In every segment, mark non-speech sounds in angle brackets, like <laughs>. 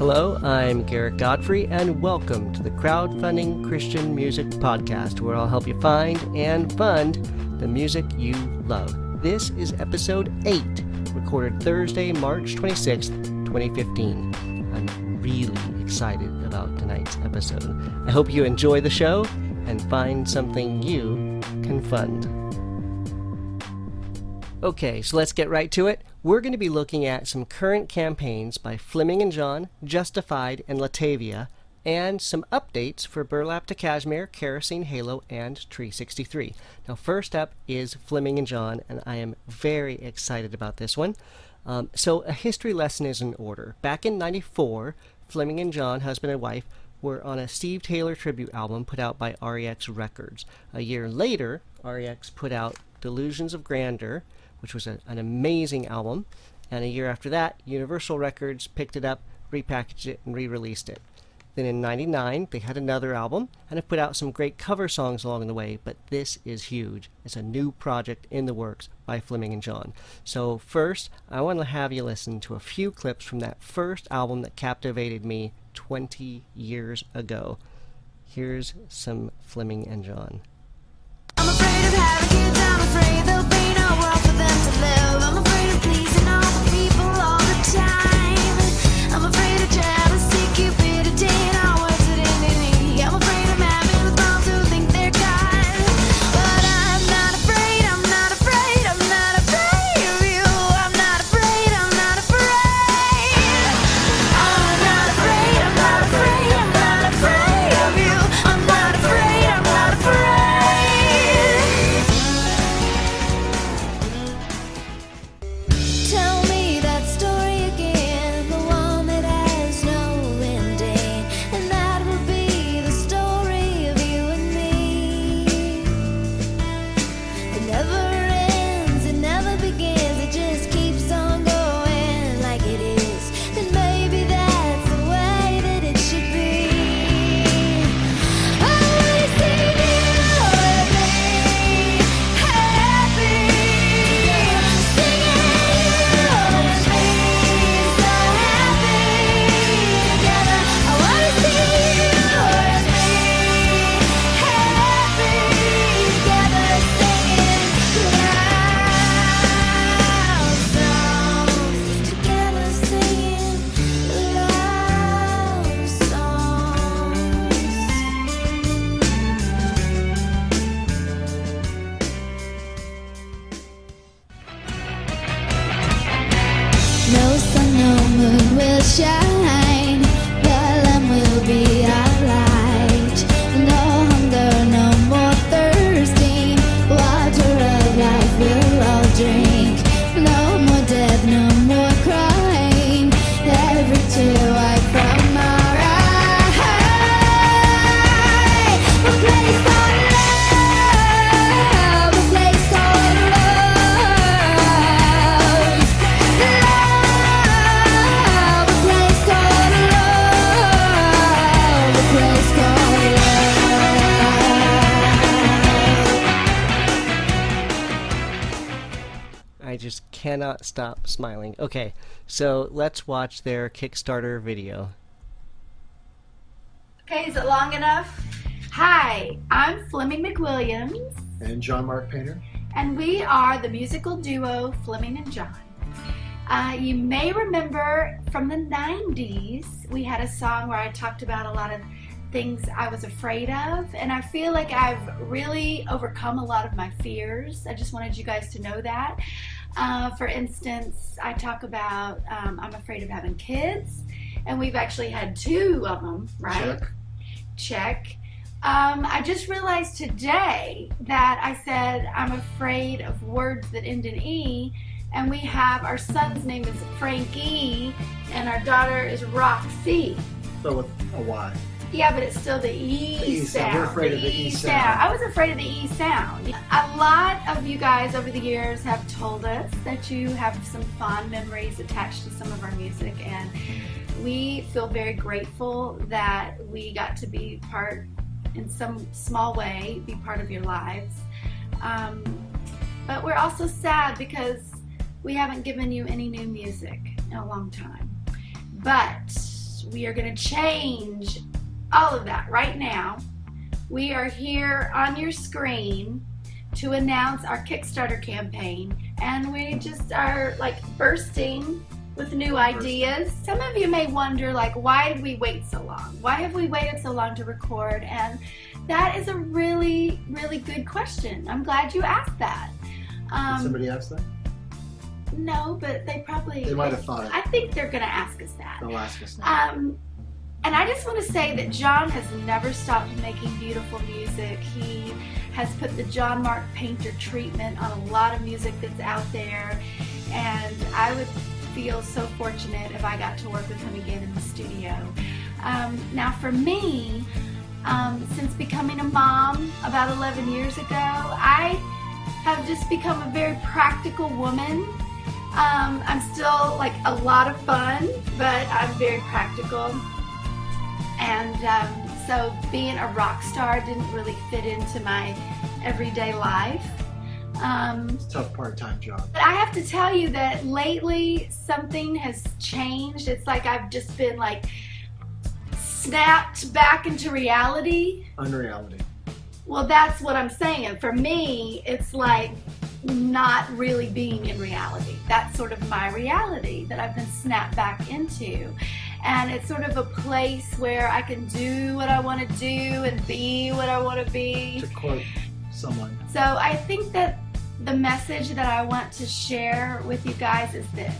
Hello, I'm Garrett Godfrey, and welcome to the Crowdfunding Christian Music Podcast, where I'll help you find and fund the music you love. This is episode 8, recorded Thursday, March 26th, 2015. I'm really excited about tonight's episode. I hope you enjoy the show and find something you can fund. Okay, so let's get right to it. We're going to be looking at some current campaigns by Fleming and John, Justified, and Latavia, and some updates for Burlap to Cashmere, Kerosene Halo, and Tree 63. Now, first up is Fleming and John, and I am very excited about this one. Um, so, a history lesson is in order. Back in 94, Fleming and John, husband and wife, were on a Steve Taylor tribute album put out by REX Records. A year later, REX put out Delusions of Grandeur, which was a, an amazing album. And a year after that, Universal Records picked it up, repackaged it, and re released it. Then in 99, they had another album and have put out some great cover songs along the way, but this is huge. It's a new project in the works by Fleming and John. So, first, I want to have you listen to a few clips from that first album that captivated me 20 years ago. Here's some Fleming and John. Them to live. I'm afraid of pleasing deixar. Cannot stop smiling. Okay, so let's watch their Kickstarter video. Okay, is it long enough? Hi, I'm Fleming McWilliams, and John Mark Painter. and we are the musical duo Fleming and John. Uh, you may remember from the 90s, we had a song where I talked about a lot of things I was afraid of, and I feel like I've really overcome a lot of my fears. I just wanted you guys to know that. Uh, for instance, I talk about um, I'm afraid of having kids, and we've actually had two of them, right? Check. check. Um, I just realized today that I said I'm afraid of words that end in E, and we have our son's name is Frankie, and our daughter is Roxy. So with a Y. Yeah, but it's still the E, The E sound. sound. We're afraid of the E sound. I was afraid of the E sound. A lot of you guys over the years have told us that you have some fond memories attached to some of our music, and we feel very grateful that we got to be part, in some small way, be part of your lives. Um, but we're also sad because we haven't given you any new music in a long time. But We are going to change all of that right now. We are here on your screen to announce our Kickstarter campaign, and we just are like bursting with new ideas. Some of you may wonder, like, why did we wait so long? Why have we waited so long to record? And that is a really, really good question. I'm glad you asked that. Did Um, somebody asked that? no, but they probably. They might have thought it. I think they're going to ask us that. They'll ask us now. Um, and I just want to say that John has never stopped making beautiful music. He has put the John Mark Painter treatment on a lot of music that's out there. And I would feel so fortunate if I got to work with him again in the studio. Um, now, for me, um, since becoming a mom about 11 years ago, I have just become a very practical woman. Um, I'm still like a lot of fun, but I'm very practical. And um, so being a rock star didn't really fit into my everyday life. Um, It's a tough part-time job. but I have to tell you that lately something has changed. It's like I've just been like snapped back into reality. Unreality. Well, that's what I'm saying. For me, it's like not really being in reality. That's sort of my reality that I've been snapped back into. And it's sort of a place where I can do what I want to do and be what I want to be. To quote someone, So I think that the message that I want to share with you guys is this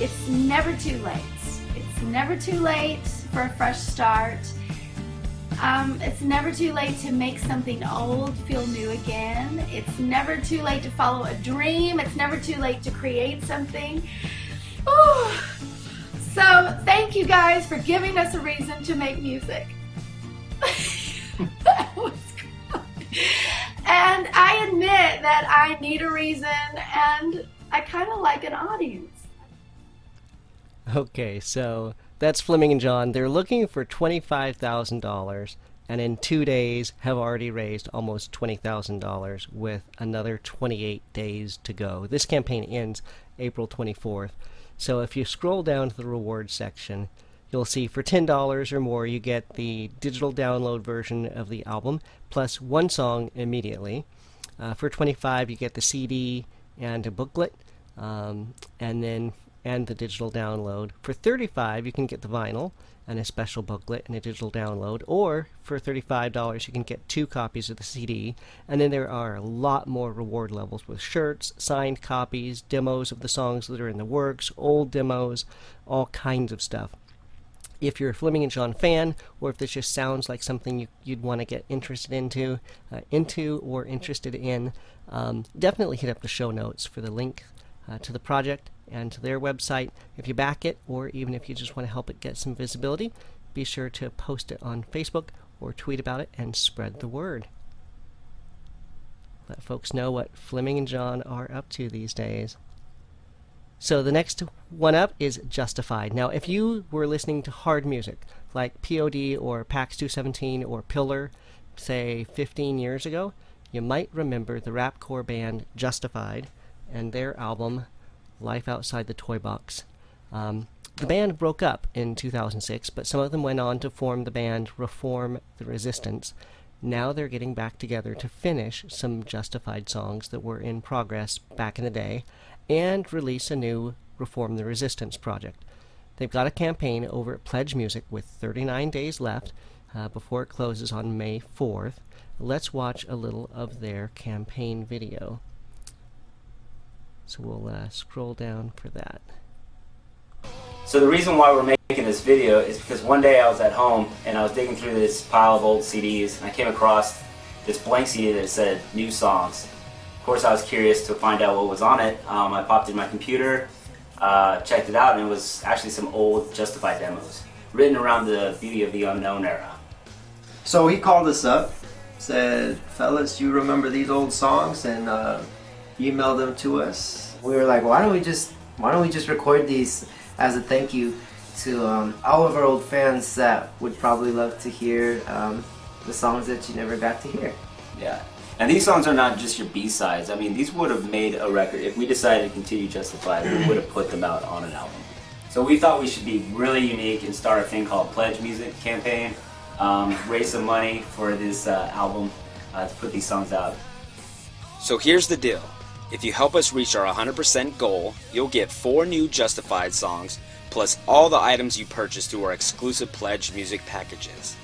it's never too late. It's never too late for a fresh start. Um, it's never too late to make something old feel new again. It's never too late to follow a dream. It's never too late to create something. Ooh. So, thank you guys for giving us a reason to make music. <laughs> And I admit that I need a reason and I kind of like an audience. Okay, so that's Fleming and John. They're looking for $25,000 and in two days have already raised almost $20,000 with another 28 days to go. This campaign ends April 24th. So if you scroll down to the rewards section, you'll see for $10 or more you get the digital download version of the album plus one song immediately. Uh, for 25 you get the CD and a booklet. Um, and then and the digital download. For 35 you can get the vinyl and a special booklet and a digital download or for $35 you can get two copies of the CD and then there are a lot more reward levels with shirts, signed copies, demos of the songs that are in the works, old demos, all kinds of stuff. If you're a Fleming and John fan, or if this just sounds like something you, you'd want to get interested into, uh, into or interested in, um, definitely hit up the show notes for the link uh, to the project and to their website. If you back it, or even if you just want to help it get some visibility, be sure to post it on Facebook or tweet about it and spread the word. Let folks know what Fleming and John are up to these days. So the next one up is Justified. Now, if you were listening to hard music like POD or PAX 217 or Pillar, say 15 years ago, you might remember the rapcore band Justified and their album Life Outside the Toy Box. Um, the band broke up in 2006, but some of them went on to form the band Reform the Resistance. Now they're getting back together to finish some Justified songs that were in progress back in the day and release a new Reform the Resistance project. They've got a campaign over at Pledge Music with 39 days left uh, before it closes on May 4th. Let's watch a little of their campaign video. So we'll uh, scroll down for that. So the reason why we're making this video is because one day I was at home and I was digging through this pile of old CDs and I came across this blank CD that said new songs. Of course, I was curious to find out what was on it. Um, I popped in my computer, uh, checked it out, and it was actually some old Justified demos written around the Beauty of the Unknown era. So he called us up, said, "Fellas, you remember these old songs?" and uh, emailed them to us. We were like, "Why don't we just why don't we just record these as a thank you to um, all of our old fans that would probably love to hear um, the songs that you never got to hear." Yeah. And these songs are not just your B-sides. I mean, these would have made a record. If we decided to continue Justified, we would have put them out on an album. So we thought we should be really unique and start a thing called Pledge Music campaign, um, raise some money for this uh, album uh, to put these songs out. So here's the deal. If you help us reach our 100% goal, you'll get four new Justified songs, plus all the items you purchase through our exclusive Pledge music packages.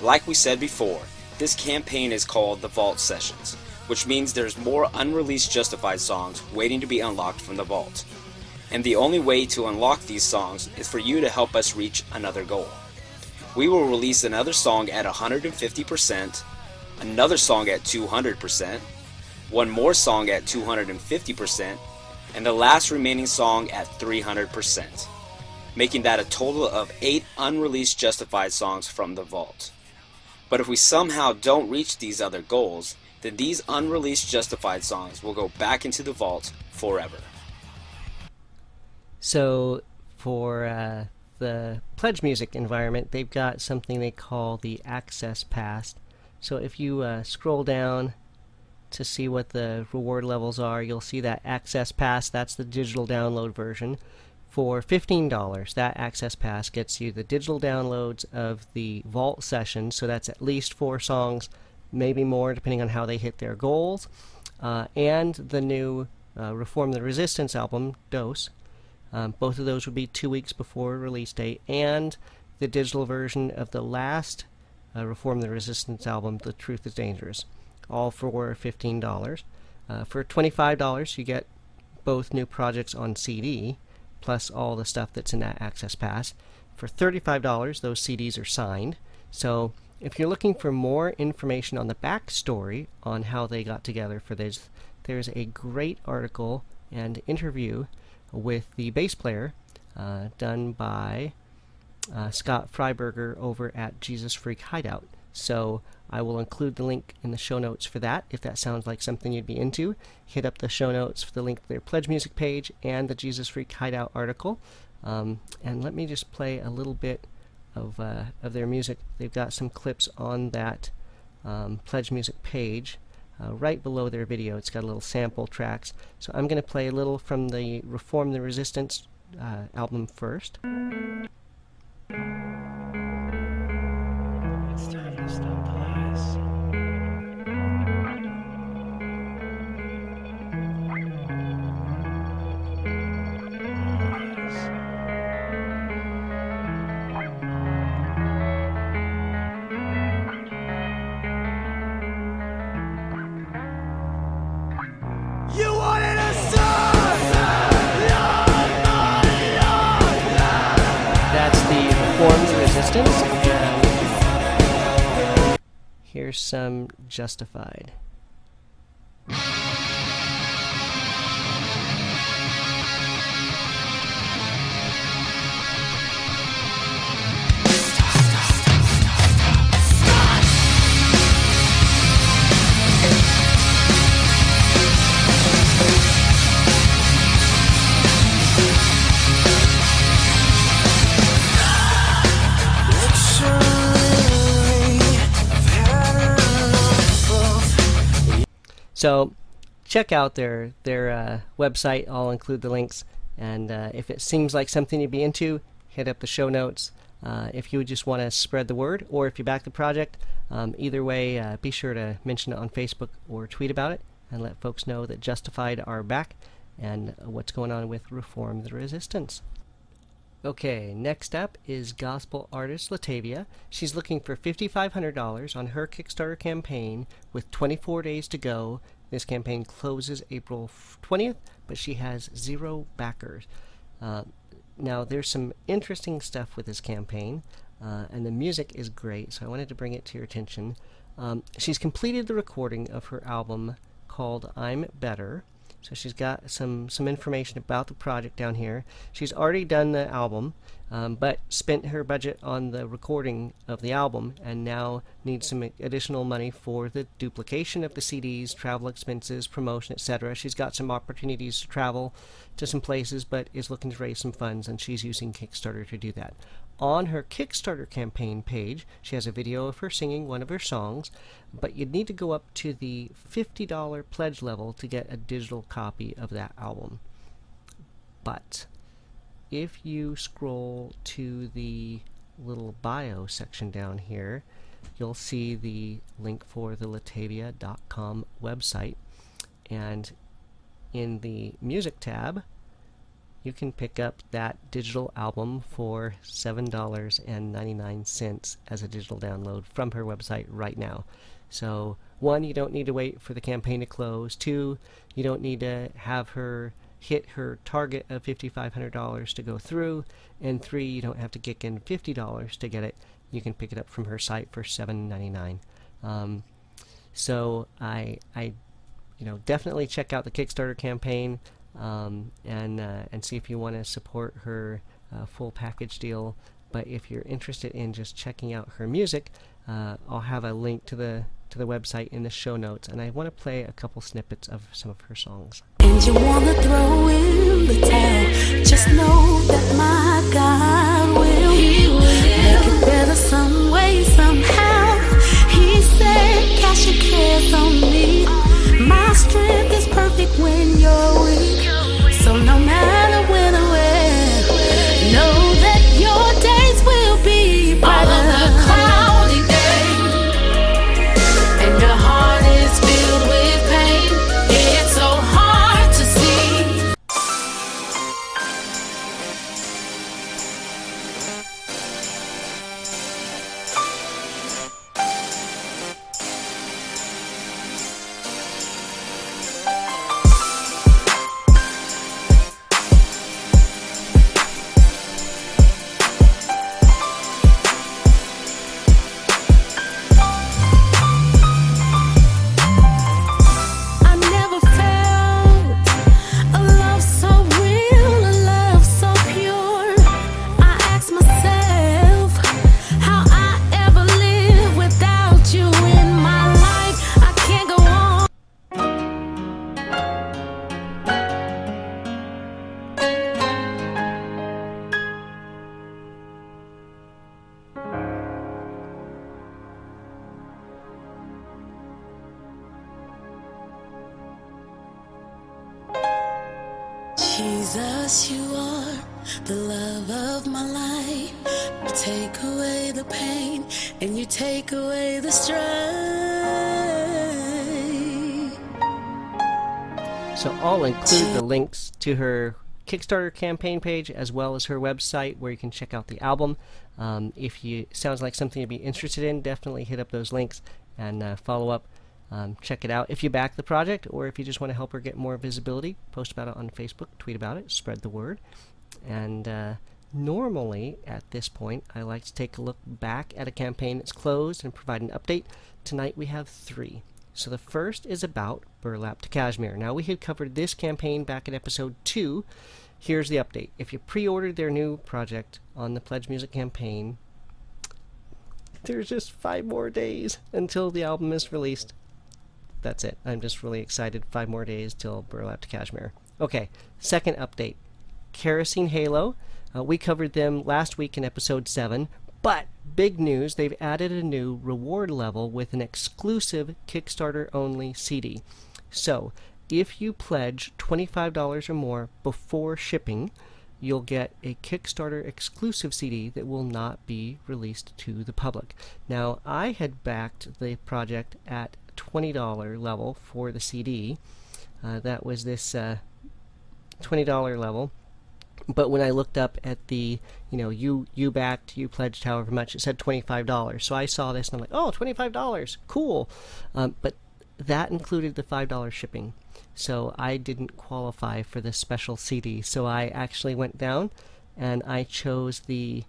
Like we said before, this campaign is called the Vault Sessions, which means there's more unreleased Justified songs waiting to be unlocked from the vault. And the only way to unlock these songs is for you to help us reach another goal. We will release another song at 150%, another song at 200%, one more song at 250%, and the last remaining song at 300%, making that a total of 8 unreleased Justified songs from the vault. But if we somehow don't reach these other goals, then these unreleased Justified songs will go back into the vault forever. So for uh, the pledge music environment, they've got something they call the access pass. So if you uh, scroll down to see what the reward levels are, you'll see that access pass. That's the digital download version. For $15, that access pass gets you the digital downloads of the vault session. So that's at least four songs, maybe more, depending on how they hit their goals. Uh, and the new uh, Reform the Resistance album, Dose. Um, both of those would be two weeks before release date, and the digital version of the last uh, Reform the Resistance album, The Truth is Dangerous, all for $15. Uh, for $25, you get both new projects on CD, plus all the stuff that's in that Access Pass. For $35, those CDs are signed. So if you're looking for more information on the backstory on how they got together for this, there's a great article and interview with the bass player uh, done by uh, Scott Fryberger over at Jesus Freak Hideout. So I will include the link in the show notes for that if that sounds like something you'd be into. Hit up the show notes for the link to their Pledge Music page and the Jesus Freak Hideout article. Um, and let me just play a little bit of, uh, of their music. They've got some clips on that um, Pledge Music page. Uh, right below their video, it's got a little sample tracks. So I'm going to play a little from the Reform the Resistance uh, album first. It's time to stop the lies. That's the Reformed Resistance. Here's some Justified. So check out their their uh, website. I'll include the links. And uh, if it seems like something you'd be into, hit up the show notes. Uh, if you just want to spread the word, or if you back the project, um, either way, uh, be sure to mention it on Facebook or tweet about it, and let folks know that Justified are back and what's going on with Reform the Resistance. Okay, next up is gospel artist Latavia. She's looking for $5,500 on her Kickstarter campaign with 24 days to go. This campaign closes April 20th, but she has zero backers. Uh, now, there's some interesting stuff with this campaign, uh, and the music is great, so I wanted to bring it to your attention. Um, she's completed the recording of her album called I'm Better. So she's got some some information about the project down here. She's already done the album, um, but spent her budget on the recording of the album, and now needs some additional money for the duplication of the CDs, travel expenses, promotion, etc. She's got some opportunities to travel to some places, but is looking to raise some funds, and she's using Kickstarter to do that. On her Kickstarter campaign page, she has a video of her singing one of her songs, but you'd need to go up to the $50 pledge level to get a digital copy of that album. But if you scroll to the little bio section down here, you'll see the link for the latavia.com website. And in the music tab, you can pick up that digital album for $7.99 as a digital download from her website right now. So, one, you don't need to wait for the campaign to close. Two, you don't need to have her hit her target of $5,500 to go through. And three, you don't have to kick in $50 to get it. You can pick it up from her site for $7.99. Um, so I, I, you know, definitely check out the Kickstarter campaign um, and uh, and see if you want to support her uh, full package deal. But if you're interested in just checking out her music, uh, I'll have a link to the to the website in the show notes, and I want to play a couple snippets of some of her songs. And you wanna throw in the towel. Just know that my God will make it better some way, somehow. He said, Cast your cares on me. My strength is perfect when you're weak. Links to her Kickstarter campaign page as well as her website where you can check out the album. Um, if you sounds like something you'd be interested in, definitely hit up those links and uh, follow up. Um, check it out if you back the project or if you just want to help her get more visibility. Post about it on Facebook, tweet about it, spread the word. And uh, normally at this point, I like to take a look back at a campaign that's closed and provide an update. Tonight we have three. So the first is about Burlap to cashmere. Now we had covered this campaign back in episode 2. Here's the update. If you pre-ordered their new project on the Pledge Music campaign, there's just 5 more days until the album is released. That's it. I'm just really excited. 5 more days till Burlap to cashmere. Okay, second update. Kerosene Halo. Uh, we covered them last week in episode 7, but big news, they've added a new reward level with an exclusive Kickstarter only CD. So, if you pledge $25 or more before shipping, you'll get a Kickstarter exclusive CD that will not be released to the public. Now, I had backed the project at $20 level for the CD. Uh, that was this uh, $20 level. But when I looked up at the, you know, you you backed, you pledged however much, it said $25. So I saw this and I'm like, oh, $25, cool. Um, but that included the $5 shipping. So I didn't qualify for this special CD. So I actually went down and I chose the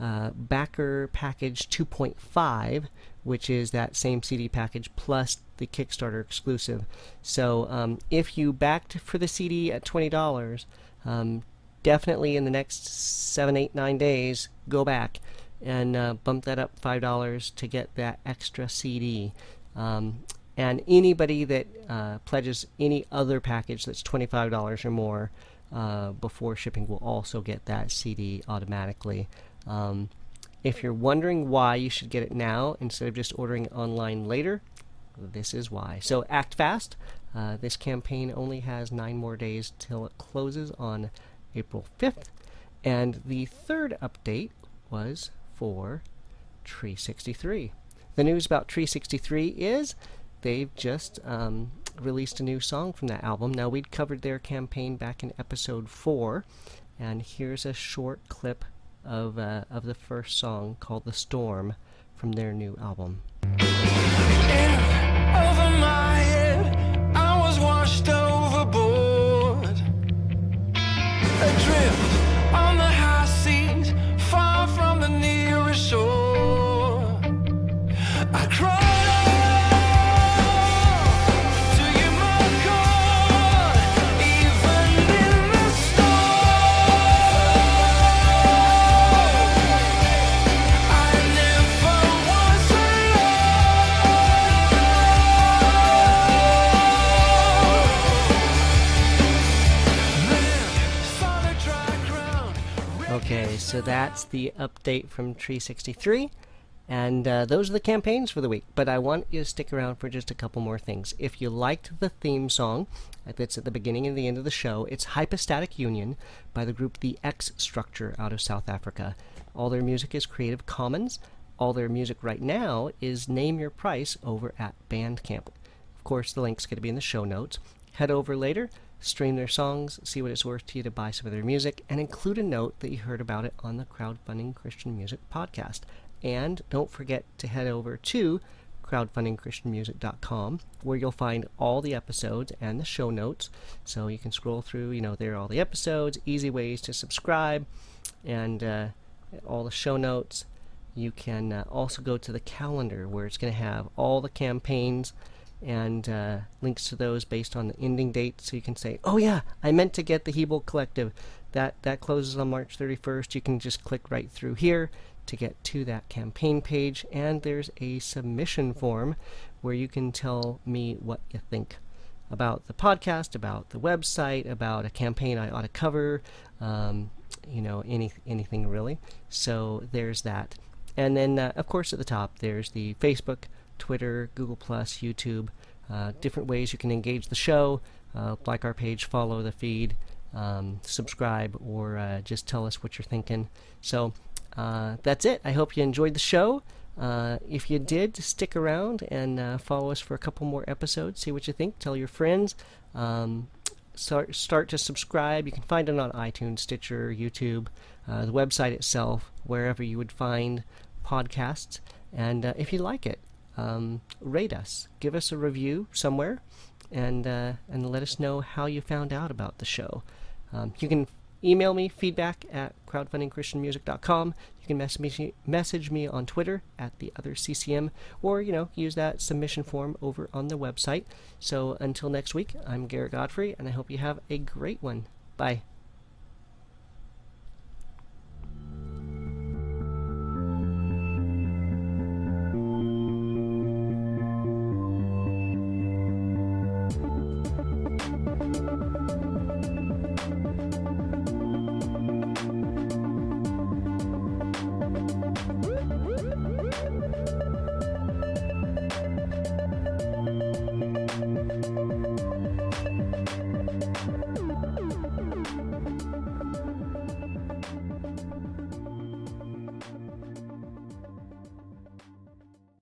uh, backer package 2.5, which is that same CD package plus the Kickstarter exclusive. So um, if you backed for the CD at $20, um, definitely in the next seven, eight, nine days, go back and uh, bump that up $5 to get that extra CD. Um, and anybody that uh, pledges any other package that's $25 or more uh, before shipping will also get that CD automatically. Um, if you're wondering why you should get it now instead of just ordering online later, this is why. So act fast. Uh, this campaign only has nine more days till it closes on April 5th. And the third update was for Tree 63. The news about Tree 63 is they've just um, released a new song from that album. Now, we'd covered their campaign back in episode 4, and here's a short clip of, uh, of the first song called The Storm from their new album. So that's the update from Tree 63. And uh, those are the campaigns for the week. But I want you to stick around for just a couple more things. If you liked the theme song that's at the beginning and the end of the show, it's Hypostatic Union by the group The X Structure out of South Africa. All their music is Creative Commons. All their music right now is Name Your Price over at Bandcamp. Of course, the link's going to be in the show notes. Head over later, stream their songs, see what it's worth to you to buy some of their music, and include a note that you heard about it on the Crowdfunding Christian Music podcast. And don't forget to head over to crowdfundingchristianmusic.com where you'll find all the episodes and the show notes. So you can scroll through, you know, there are all the episodes, easy ways to subscribe, and uh, all the show notes. You can uh, also go to the calendar where it's going to have all the campaigns and uh, links to those based on the ending date. So you can say, "Oh yeah, I meant to get the Hebel Collective. That that closes on March 31st." You can just click right through here to get to that campaign page, and there's a submission form where you can tell me what you think about the podcast, about the website, about a campaign I ought to cover. Um, you know, any anything really. So there's that. And then, uh, of course, at the top, there's the Facebook, Twitter, Google YouTube, uh, different ways you can engage the show. Uh, like our page, follow the feed, um, subscribe, or uh, just tell us what you're thinking. So uh, that's it. I hope you enjoyed the show. Uh, if you did, stick around and follow us for a couple more episodes. See what you think. Tell your friends. Um, start start to subscribe. You can find it on iTunes, Stitcher, YouTube, uh, the website itself, wherever you would find podcasts. And uh, if you like it, um, rate us, give us a review somewhere, and uh, and let us know how you found out about the show. Um, you can email me feedback at crowdfundingchristianmusic.com. You can message me, message me on Twitter at the other CCM, or you know use that submission form over on the website. So until next week, I'm Garrett Godfrey, and I hope you have a great one. Bye.